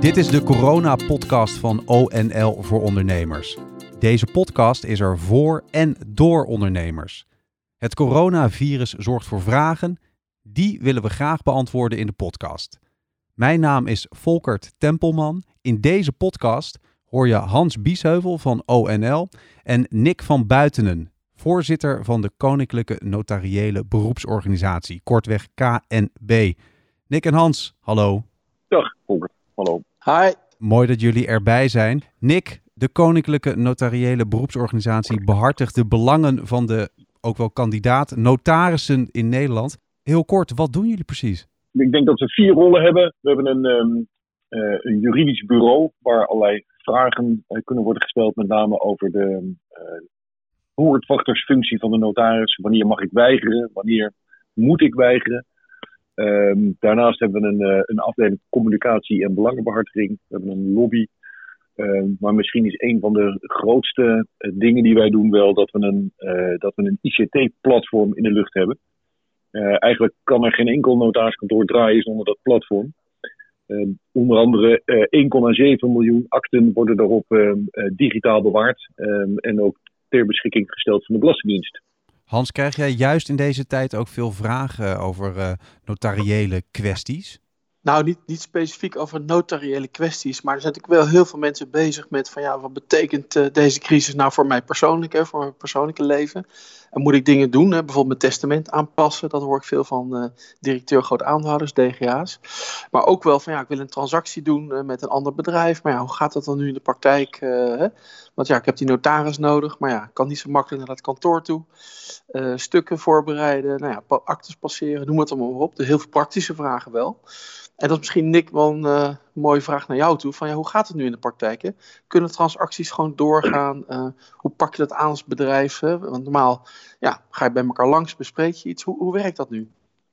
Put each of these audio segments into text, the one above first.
Dit is de corona-podcast van ONL voor ondernemers. Deze podcast is er voor en door ondernemers. Het coronavirus zorgt voor vragen, die willen we graag beantwoorden in de podcast. Mijn naam is Volkert Tempelman. In deze podcast hoor je Hans Biesheuvel van ONL en Nick van Buitenen, voorzitter van de Koninklijke Notariële Beroepsorganisatie, kortweg KNB. Nick en Hans, hallo. Dag, Volkert. Hallo. Hi. Mooi dat jullie erbij zijn. Nick, de Koninklijke Notariële Beroepsorganisatie behartigt de belangen van de ook wel kandidaat notarissen in Nederland. Heel kort, wat doen jullie precies? Ik denk dat we vier rollen hebben. We hebben een, um, uh, een juridisch bureau waar allerlei vragen uh, kunnen worden gesteld, met name over de uh, woordwachtersfunctie van de notaris. Wanneer mag ik weigeren? Wanneer moet ik weigeren? Um, daarnaast hebben we een, een afdeling communicatie en belangenbehartiging. We hebben een lobby. Um, maar misschien is een van de grootste dingen die wij doen wel dat we een, dat we een ICT-platform in de lucht hebben. Eigenlijk kan er geen enkel notariskantoor draaien zonder dat platform. Uh, onder andere uh, 1,7 miljoen akten worden daarop digitaal bewaard en ook ter beschikking gesteld van de Belastingdienst. Hans, krijg jij juist in deze tijd ook veel vragen over notariële kwesties? Nou, niet, niet specifiek over notariële kwesties, maar er zijn natuurlijk wel heel veel mensen bezig met van ja, wat betekent uh, deze crisis nou voor mij persoonlijk, hè, voor mijn persoonlijke leven? En moet ik dingen doen, hè, bijvoorbeeld mijn testament aanpassen, dat hoor ik veel van uh, directeur groot aandeelhouders, DGA's. Maar ook wel van ja, ik wil een transactie doen uh, met een ander bedrijf, maar ja, hoe gaat dat dan nu in de praktijk? Hè? Want ja, ik heb die notaris nodig, maar ja, ik kan niet zo makkelijk naar dat kantoor toe. Stukken voorbereiden, nou ja, actes passeren, noem het allemaal op. Dus heel veel praktische vragen wel. En dat is misschien, Nick, wel een uh, mooie vraag naar jou toe. Van, ja, hoe gaat het nu in de praktijk? Kunnen transacties gewoon doorgaan? Uh, hoe pak je dat aan als bedrijf? Hè? Want normaal ja, ga je bij elkaar langs, bespreek je iets. Hoe, hoe werkt dat nu?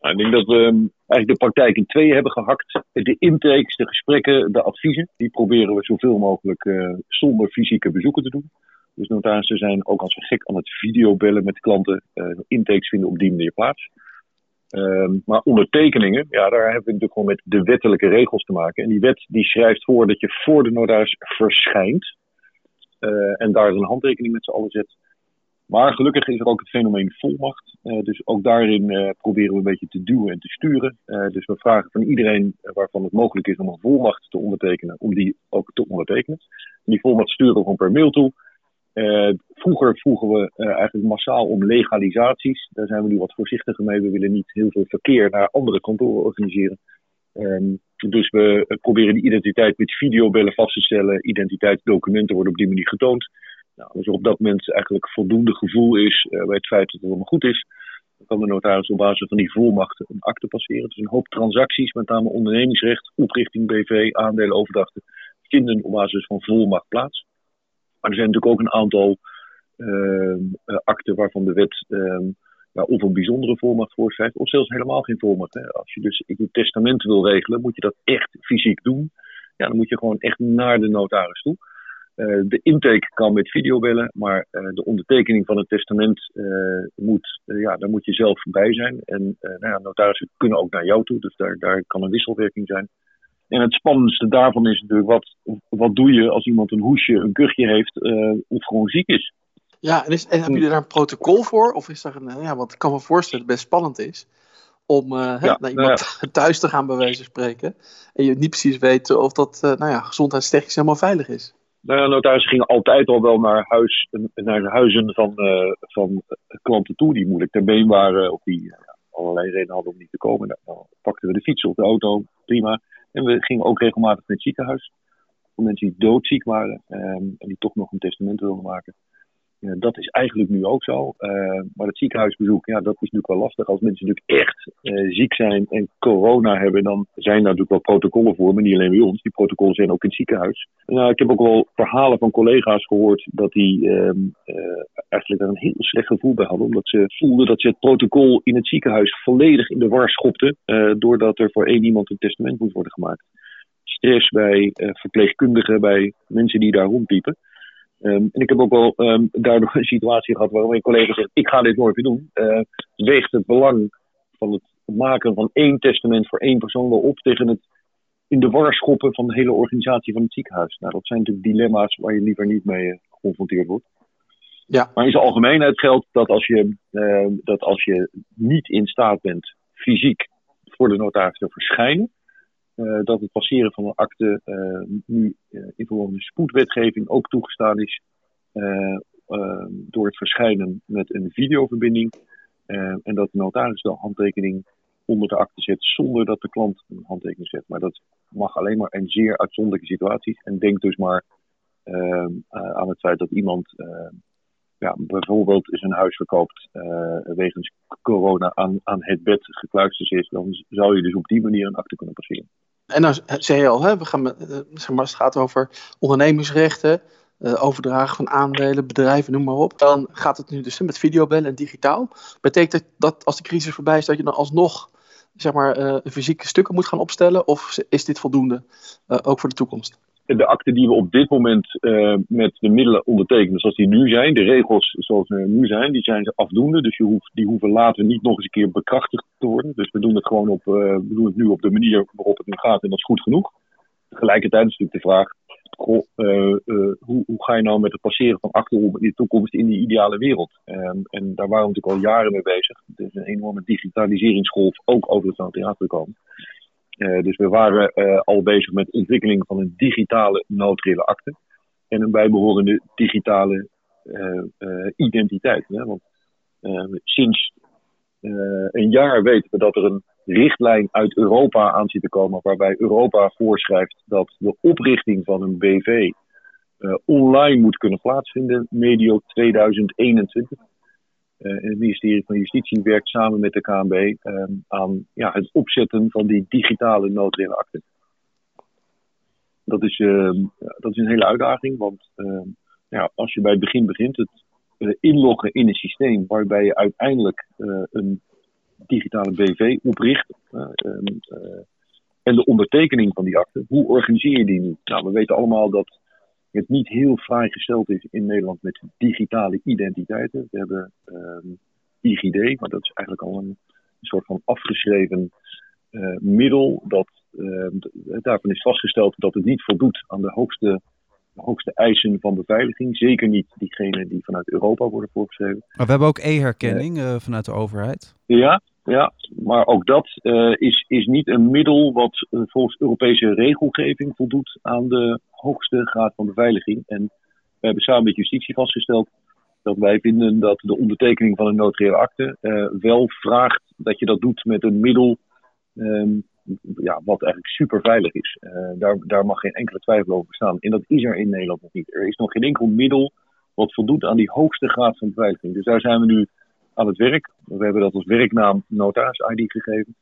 Ik denk dat we um, eigenlijk de praktijk in twee hebben gehakt. De intakes, de gesprekken, de adviezen. Die proberen we zoveel mogelijk zonder fysieke bezoeken te doen. Dus notarissen zijn ook als we gek aan het videobellen met klanten. intakes vinden op die manier plaats. Um, maar ondertekeningen, ja, daar hebben we natuurlijk gewoon met de wettelijke regels te maken. En die wet die schrijft voor dat je voor de notaris verschijnt. Uh, en daar een handtekening met z'n allen zet. Maar gelukkig is er ook het fenomeen volmacht. Uh, dus ook daarin proberen we een beetje te duwen en te sturen. dus we vragen van iedereen waarvan het mogelijk is om een volmacht te ondertekenen, om die ook te ondertekenen. En die volmacht sturen we gewoon per mail toe. Uh, vroeger vroegen we uh, eigenlijk massaal om legalisaties. Daar zijn we nu wat voorzichtiger mee. We willen niet heel veel verkeer naar andere kantoren organiseren. Um, dus we proberen die identiteit met videobellen vast te stellen. Identiteitsdocumenten worden op die manier getoond. Nou, als er op dat moment eigenlijk voldoende gevoel is bij het feit dat het allemaal goed is, dan kan de notaris op basis van die volmacht een akte passeren. Dus een hoop transacties, met name ondernemingsrecht, oprichting BV, aandelenoverdrachten, vinden op basis van volmacht plaats. Maar er zijn natuurlijk ook een aantal uh, akten waarvan de wet ja, of een bijzondere volmacht voorschrijft, of zelfs helemaal geen volmacht. Hè. Als je dus je testament wil regelen, moet je dat echt fysiek doen. Ja, dan moet je gewoon echt naar de notaris toe. Uh, de intake kan met videobellen, maar uh, de ondertekening van het testament moet, ja, daar moet je zelf bij zijn. En nou ja, notarissen kunnen ook naar jou toe, dus daar, daar kan een wisselwerking zijn. En het spannendste daarvan is natuurlijk, wat, wat doe je als iemand een hoesje, een kuchje heeft uh, of gewoon ziek is? Ja, en, is, en hebben jullie daar een protocol voor? Of is er een, ja, want ik kan me voorstellen dat het best spannend is om uh, ja, naar iemand ja. thuis te gaan bij wijze van spreken. En je niet precies weet of dat uh, nou ja, gezondheidstechnisch helemaal veilig is. Nou ja, notarissen gingen altijd al wel naar, huis, naar huizen van, uh, van klanten toe die moeilijk ter been waren. Of die allerlei redenen hadden om niet te komen. Nou, dan pakten we de fiets of de auto, prima. En we gingen ook regelmatig naar het ziekenhuis. Voor mensen die doodziek waren um, en die toch nog een testament wilden maken. Dat is eigenlijk nu ook zo. Uh, maar het ziekenhuisbezoek, ja, dat is natuurlijk wel lastig. Als mensen natuurlijk echt uh, ziek zijn en corona hebben, dan zijn daar natuurlijk wel protocollen voor. Maar niet alleen bij ons, die protocollen zijn ook in het ziekenhuis. Nou, ik heb ook wel verhalen van collega's gehoord dat die um, eigenlijk daar een heel slecht gevoel bij hadden. Omdat ze voelden dat ze het protocol in het ziekenhuis volledig in de war schopten. doordat er voor één iemand een testament moet worden gemaakt. Stress bij verpleegkundigen, bij mensen die daar rondliepen. Um, en ik heb ook wel um, daardoor een situatie gehad waarom een collega zegt: Ik ga dit nooit meer doen. Uh, weegt het belang van het maken van één testament voor één persoon wel op tegen het in de war schoppen van de hele organisatie van het ziekenhuis. Nou, dat zijn natuurlijk dilemma's waar je liever niet mee geconfronteerd wordt. Ja. Maar in zijn algemeenheid geldt dat als, je, dat als je niet in staat bent fysiek voor de notaris te verschijnen, dat het passeren van een akte nu in verband met spoedwetgeving ook toegestaan is door het verschijnen met een videoverbinding. en dat de notaris de handtekening onder de akte zet zonder dat de klant een handtekening zet. Maar dat mag alleen maar in zeer uitzonderlijke situaties. En denk dus maar aan het feit dat iemand ja, bijvoorbeeld een huis verkoopt wegens corona aan, aan het bed gekluisterd is. Dan zou je dus op die manier een akte kunnen passeren. En dan zei je al, hè, we gaan, zeg maar, het gaat over ondernemingsrechten. Uh, overdragen van aandelen, bedrijven, noem maar op. Dan gaat het nu dus met videobellen en digitaal. Betekent dat als de crisis voorbij is, dat je dan alsnog zeg maar, uh, fysieke stukken moet gaan opstellen? Of is dit voldoende, ook voor de toekomst? De akten die we op dit moment uh, met de middelen ondertekenen zoals die nu zijn, de regels zoals ze nu zijn, die zijn afdoende. Dus je hoeft, die hoeven later niet nog eens een keer bekrachtigd te worden. Dus we doen het gewoon op, we doen het nu op de manier waarop het nu gaat en dat is goed genoeg. Tegelijkertijd is natuurlijk de vraag, uh, hoe, hoe, ga je nou met het passeren van akten om in de toekomst in die ideale wereld? Um, en daar waren we natuurlijk al jaren mee bezig. Er is een enorme digitaliseringsgolf ook over het notariaat gekomen. Uh, dus we waren al bezig met ontwikkeling van een digitale notariële akte. En een bijbehorende digitale identiteit. Hè? Want sinds een jaar weten we dat er een richtlijn uit Europa aan zit te komen, waarbij Europa voorschrijft dat de oprichting van een BV online moet kunnen plaatsvinden medio 2021. En het ministerie van Justitie werkt samen met de KNB uh, aan ja, het opzetten van die digitale akte. Dat is, ehm, dat is een hele uitdaging, want ehm, ja, als je bij het begin begint, het eh, inloggen in een systeem waarbij je uiteindelijk eh, een digitale BV opricht. En de ondertekening van die akte. Hoe organiseer je die nu? Nou, we weten allemaal dat het niet heel fraai gesteld is in Nederland met digitale identiteiten. We hebben um, IGD, maar dat is eigenlijk al een, een soort van afgeschreven uh, middel. Dat, uh, daarvan is vastgesteld dat het niet voldoet aan de hoogste, de hoogste eisen van beveiliging. Zeker niet diegene die vanuit Europa worden voorgeschreven. Maar we hebben ook e-herkenning uh, vanuit de overheid. Ja, ja, maar ook dat uh, is, is niet een middel wat uh, volgens Europese regelgeving voldoet aan de hoogste graad van beveiliging. En we hebben samen met justitie vastgesteld dat wij vinden dat de ondertekening van een notariële akte uh, wel vraagt dat je dat doet met een middel um, ja, wat eigenlijk super veilig is. daar, daar mag geen enkele twijfel over bestaan. En dat is er in Nederland nog niet. Er is nog geen enkel middel wat voldoet aan die hoogste graad van beveiliging. Dus daar zijn we nu aan het werk. We hebben dat als werknaam notaris-ID gegeven.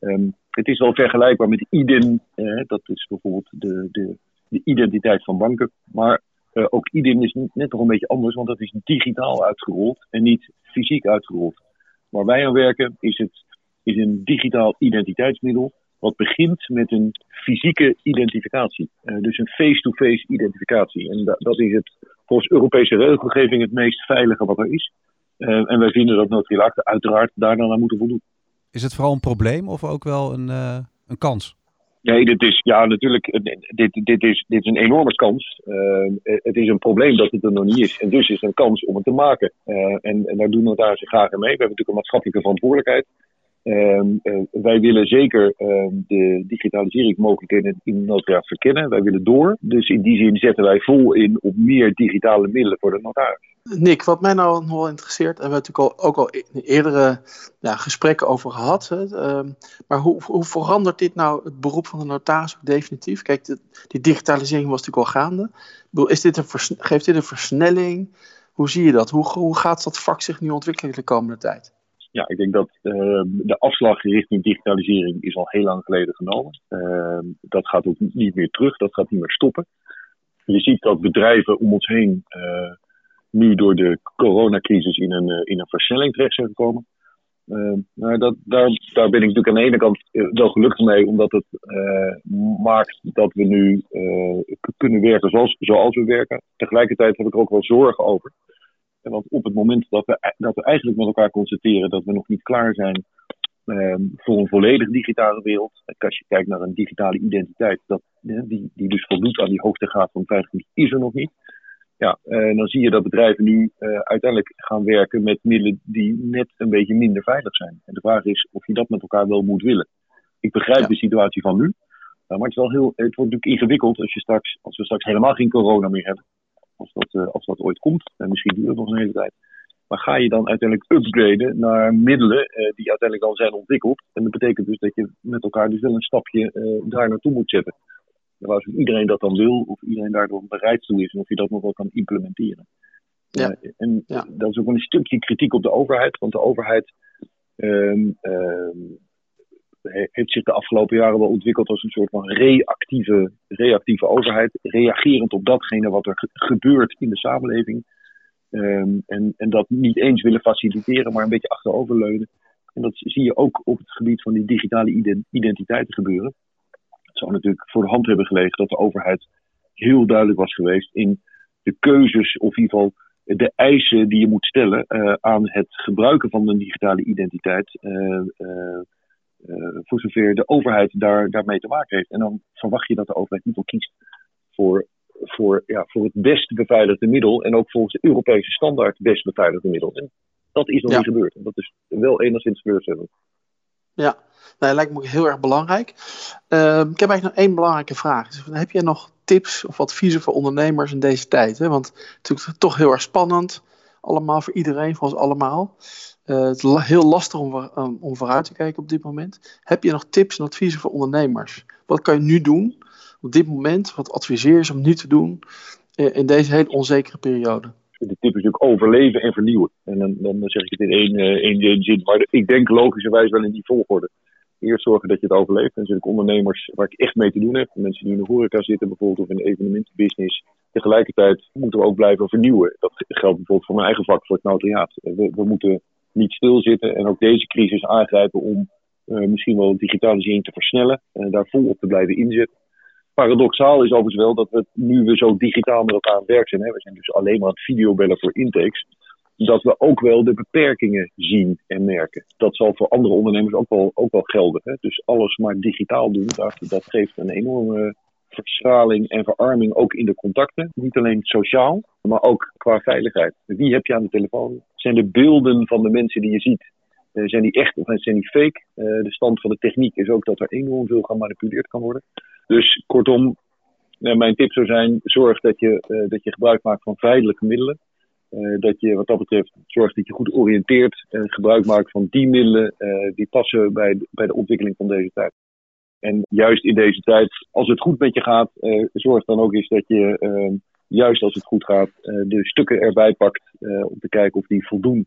Um, het is wel vergelijkbaar met IDIN. Eh, dat is bijvoorbeeld de, de, de, identiteit van banken. Maar uh, ook IDIN is net nog een beetje anders, want dat is digitaal uitgerold en niet fysiek uitgerold. Waar wij aan werken is, het, is een digitaal identiteitsmiddel. Wat begint met een fysieke identificatie. Uh, dus een face-to-face -face identificatie. En da dat is het volgens Europese regelgeving het meest veilige wat er is. Uh, en wij vinden dat akte uiteraard daar dan aan moeten voldoen. Is het vooral een probleem of ook wel een, uh, een kans? Nee, dit is, ja, natuurlijk, dit, dit, is, dit is een enorme kans. Uh, het is een probleem dat het er nog niet is. En dus is het een kans om het te maken. en, en daar doen notarissen graag aan mee. We hebben natuurlijk een maatschappelijke verantwoordelijkheid. Um, uh, wij willen zeker uh, de digitaliseringsmogelijkheden in het notariaat verkennen. Wij willen door. Dus in die zin zetten wij vol in op meer digitale middelen voor de notaris. Nick, wat mij nou nog interesseert, en we hebben natuurlijk ook al in eerdere ja, gesprekken over gehad. Hè, uh, maar hoe, hoe, verandert dit nou het beroep van de notaris ook definitief? Kijk, die digitalisering was natuurlijk al gaande. Is dit een geeft dit een versnelling? Hoe zie je dat? Hoe, hoe gaat dat vak zich nu ontwikkelen de komende tijd? ja, ik denk dat uh, de afslag richting digitalisering is al heel lang geleden genomen. Uh, dat gaat ook niet meer terug, dat gaat niet meer stoppen. Je ziet dat bedrijven om ons heen uh, nu door de coronacrisis in een, in een versnelling terecht zijn gekomen. nou, dat, daar, daar ben ik natuurlijk aan de ene kant wel gelukkig mee, omdat het maakt dat we nu kunnen werken zoals, zoals we werken. Tegelijkertijd heb ik er ook wel zorgen over. Want op het moment dat we, dat we eigenlijk met elkaar constateren dat we nog niet klaar zijn ehm, voor een volledig digitale wereld. Als je kijkt naar een digitale identiteit, dat, die, die dus voldoet aan die hoogtegraad van veiligheid, is er nog niet. Ja, uh, dan zie je dat bedrijven nu uh, uiteindelijk gaan werken met middelen die net een beetje minder veilig zijn. En de vraag is of je dat met elkaar wel moet willen. Ik begrijp ja. de situatie van nu, uh, maar het, is wel heel, het wordt natuurlijk ingewikkeld als, je straks, als we straks helemaal geen corona meer hebben. Als dat, als dat ooit komt, en misschien duurt het nog een hele tijd. Maar ga je dan uiteindelijk upgraden naar middelen die uiteindelijk al zijn ontwikkeld. En dat betekent dus dat je met elkaar dus wel een stapje daar naartoe moet zetten. Als iedereen dat dan wil, of iedereen daardoor bereid toe is, en of je dat nog wel kan implementeren. Ja. Uh, en ja. dat is ook wel een stukje kritiek op de overheid, want de overheid um, um, heeft zich de afgelopen jaren wel ontwikkeld als een soort van reactieve, reactieve overheid, reagerend op datgene wat er gebeurt in de samenleving. Um, en, en dat niet eens willen faciliteren, maar een beetje achteroverleunen. En dat zie je ook op het gebied van die digitale identiteiten gebeuren zou natuurlijk voor de hand hebben gelegen dat de overheid heel duidelijk was geweest in de keuzes, of in ieder geval de eisen die je moet stellen uh, aan het gebruiken van een digitale identiteit. Uh, uh, voor zover de overheid daar, daarmee te maken heeft. En dan verwacht je dat de overheid niet al kiest voor, voor, ja, voor het best beveiligde middel. En ook volgens de Europese standaard best beveiligde middel. En dat is nog ja. niet gebeurd. En dat is wel enigszins teleurstellend. Ja, dat lijkt me heel erg belangrijk. Uh, ik heb eigenlijk nog één belangrijke vraag. Dus, heb jij nog tips of adviezen voor ondernemers in deze tijd? Hè? Want het is natuurlijk toch heel erg spannend. Allemaal voor iedereen, voor ons allemaal. Uh, het is heel lastig om, om vooruit te kijken op dit moment. Heb je nog tips en adviezen voor ondernemers? Wat kan je nu doen op dit moment? Wat adviseer je om nu te doen uh, in deze hele onzekere periode? De tip is natuurlijk overleven en vernieuwen. En dan, dan zeg ik het in één, uh, één zin. Maar ik denk logischerwijs wel in die volgorde. Eerst zorgen dat je het overleeft. Zit ik ondernemers waar ik echt mee te doen heb. Mensen die in de horeca zitten bijvoorbeeld of in de evenementenbusiness. Tegelijkertijd moeten we ook blijven vernieuwen. Dat geldt bijvoorbeeld voor mijn eigen vak, voor het notariaat. We, we moeten niet stilzitten en ook deze crisis aangrijpen om uh, misschien wel digitalisering te versnellen. En daar volop te blijven inzetten paradoxaal is overigens wel dat we nu we zo digitaal met elkaar aan het werk zijn. Hè, we zijn dus alleen maar aan het videobellen voor intakes. Dat we ook wel de beperkingen zien en merken. Dat zal voor andere ondernemers ook wel, ook wel gelden. Hè. Dus alles maar digitaal doen, dat, dat geeft een enorme verschraling en verarming ook in de contacten. Niet alleen sociaal, maar ook qua veiligheid. Wie heb je aan de telefoon? Zijn de beelden van de mensen die je ziet, uh, zijn die echt of zijn die fake? Uh, de stand van de techniek is ook dat er enorm veel gemanipuleerd kan worden. Dus kortom, uh, mijn tip zou zijn: zorg dat je, dat je gebruik maakt van veilige middelen. dat je wat dat betreft zorgt dat je goed oriënteert en gebruik maakt van die middelen die passen bij, bij de ontwikkeling van deze tijd. En juist in deze tijd, als het goed met je gaat, zorg dan ook eens dat je, juist als het goed gaat, de stukken erbij pakt om te kijken of die voldoen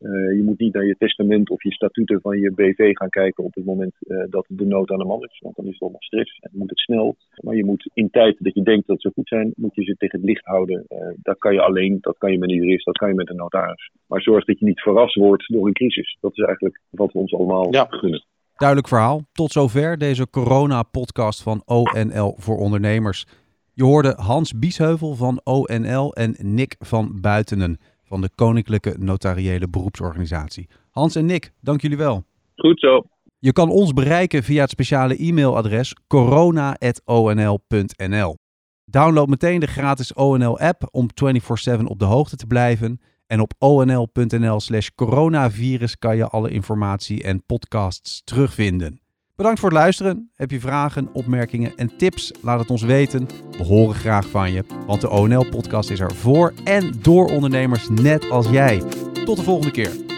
uh, je moet niet naar je testament of je statuten van je BV gaan kijken op het moment uh, dat de nood aan de man is. Want dan is het allemaal stress en moet het snel. Maar je moet in tijd dat je denkt dat ze goed zijn, moet je ze tegen het licht houden. Uh, dat kan je alleen, dat kan je met iedereen, dat kan je met een notaris. Maar zorg dat je niet verrast wordt door een crisis. Dat is eigenlijk wat we ons allemaal ja. gunnen. Duidelijk verhaal. Tot zover deze corona-podcast van ONL voor ondernemers. Je hoorde Hans Biesheuvel van ONL en Nick van Buitenen van de Koninklijke Notariële Beroepsorganisatie. Hans en Nick, dank jullie wel. Goed zo. Je kan ons bereiken via het speciale e-mailadres corona.onl.nl. Download meteen de gratis ONL-app om 24/7 op de hoogte te blijven. En op onl.nl/slash coronavirus kan je alle informatie en podcasts terugvinden. Bedankt voor het luisteren. Heb je vragen, opmerkingen en tips? Laat het ons weten. We horen graag van je, want de ONL-podcast is er voor en door ondernemers net als jij. Tot de volgende keer.